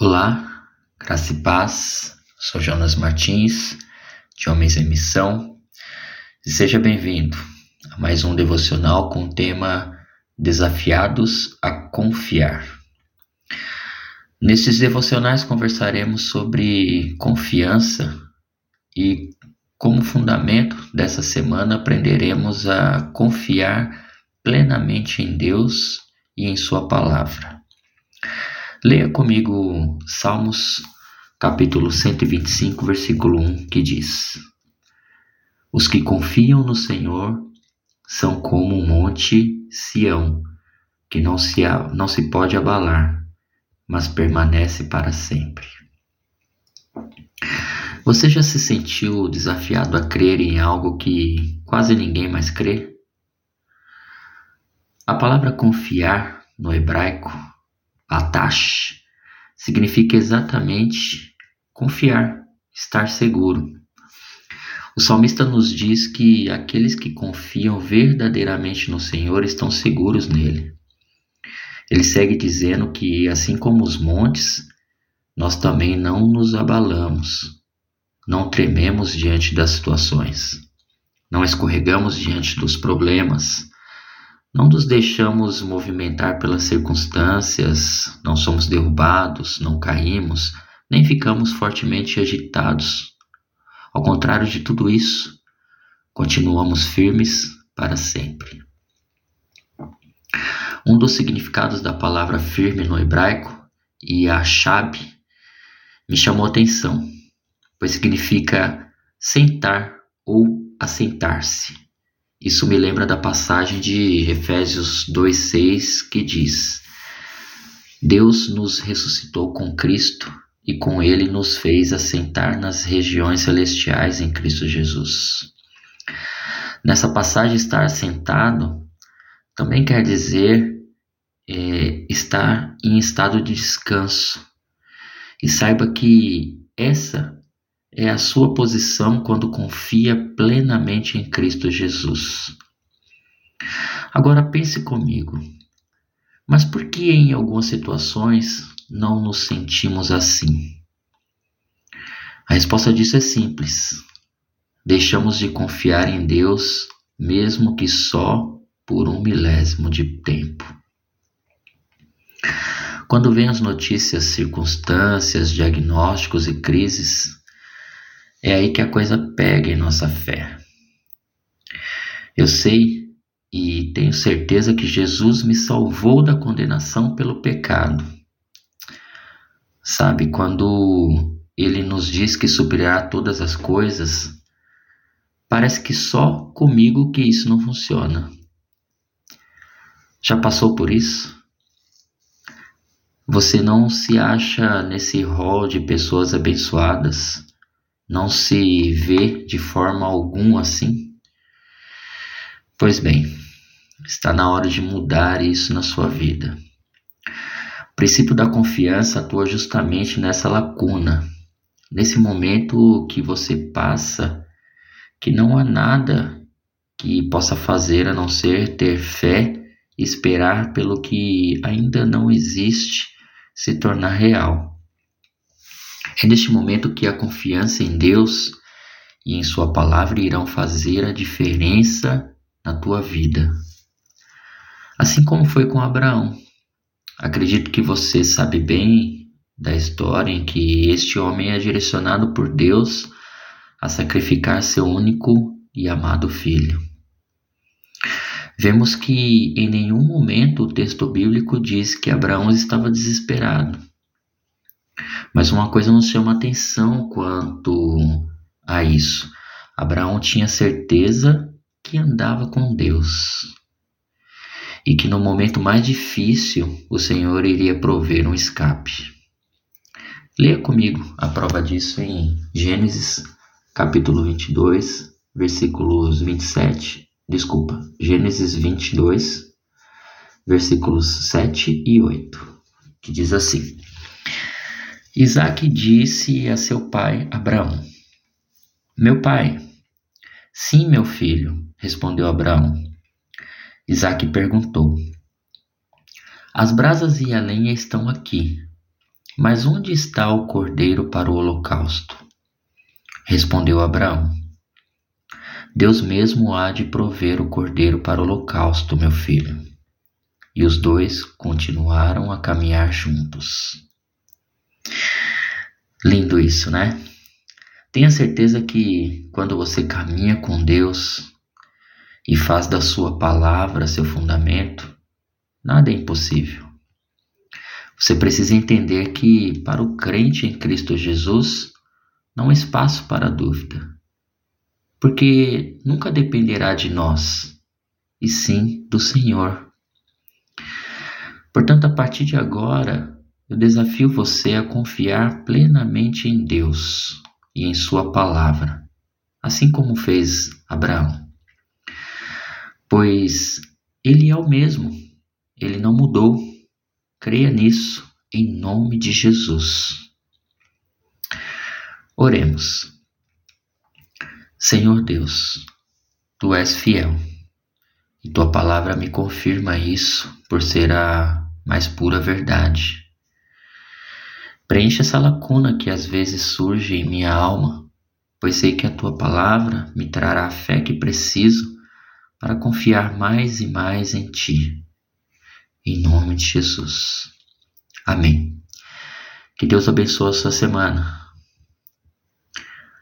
Olá, graça e paz. Sou Jonas Martins, de Homens em Missão, e seja bem-vindo a mais um devocional com o tema Desafiados a Confiar. Nesses devocionais conversaremos sobre confiança e, como fundamento dessa semana, aprenderemos a confiar plenamente em Deus e em Sua palavra. Leia comigo Salmos capítulo 125, versículo 1, que diz: Os que confiam no Senhor são como um monte Sião, que não se, não se pode abalar, mas permanece para sempre. Você já se sentiu desafiado a crer em algo que quase ninguém mais crê? A palavra confiar no hebraico Atash significa exatamente confiar, estar seguro. O salmista nos diz que aqueles que confiam verdadeiramente no Senhor estão seguros nele. Ele segue dizendo que, assim como os montes, nós também não nos abalamos, não trememos diante das situações, não escorregamos diante dos problemas, não nos deixamos movimentar pelas circunstâncias, não somos derrubados, não caímos, nem ficamos fortemente agitados. Ao contrário de tudo isso, continuamos firmes para sempre. Um dos significados da palavra firme no hebraico, yashab, me chamou a atenção, pois significa sentar ou assentar-se. Isso me lembra da passagem de Efésios 2,6 que diz: Deus nos ressuscitou com Cristo e com ele nos fez assentar nas regiões celestiais em Cristo Jesus. Nessa passagem, estar assentado também quer dizer é, estar em estado de descanso. E saiba que essa é a sua posição quando confia plenamente em Cristo Jesus. Agora pense comigo, mas por que em algumas situações não nos sentimos assim? A resposta disso é simples. Deixamos de confiar em Deus, mesmo que só por um milésimo de tempo. Quando vêm as notícias, circunstâncias, diagnósticos e crises, é aí que a coisa pega em nossa fé. Eu sei e tenho certeza que Jesus me salvou da condenação pelo pecado. Sabe, quando ele nos diz que suprirá todas as coisas, parece que só comigo que isso não funciona. Já passou por isso? Você não se acha nesse rol de pessoas abençoadas? Não se vê de forma alguma assim? Pois bem, está na hora de mudar isso na sua vida. O princípio da confiança atua justamente nessa lacuna, nesse momento que você passa, que não há nada que possa fazer a não ser ter fé e esperar pelo que ainda não existe se tornar real. É neste momento que a confiança em Deus e em Sua palavra irão fazer a diferença na tua vida. Assim como foi com Abraão. Acredito que você sabe bem da história em que este homem é direcionado por Deus a sacrificar seu único e amado filho. Vemos que em nenhum momento o texto bíblico diz que Abraão estava desesperado. Mas uma coisa nos chama atenção quanto a isso. Abraão tinha certeza que andava com Deus e que no momento mais difícil o Senhor iria prover um escape. Leia comigo a prova disso em Gênesis capítulo 22, versículos 27, desculpa, Gênesis 22, versículos 7 e 8, que diz assim: Isaac disse a seu pai Abraão: Meu pai. Sim, meu filho, respondeu Abraão. Isaac perguntou: As brasas e a lenha estão aqui, Mas onde está o cordeiro para o holocausto? Respondeu Abraão: Deus mesmo há de prover o cordeiro para o holocausto, meu filho. E os dois continuaram a caminhar juntos. Lindo isso, né? Tenha certeza que quando você caminha com Deus e faz da sua palavra seu fundamento, nada é impossível. Você precisa entender que para o crente em Cristo Jesus não há espaço para dúvida, porque nunca dependerá de nós, e sim do Senhor. Portanto, a partir de agora, eu desafio você a confiar plenamente em Deus e em Sua palavra, assim como fez Abraão. Pois Ele é o mesmo, Ele não mudou. Creia nisso, em nome de Jesus. Oremos. Senhor Deus, Tu és fiel e Tua palavra me confirma isso por ser a mais pura verdade. Preencha essa lacuna que às vezes surge em minha alma, pois sei que a tua palavra me trará a fé que preciso para confiar mais e mais em ti. Em nome de Jesus. Amém. Que Deus abençoe a sua semana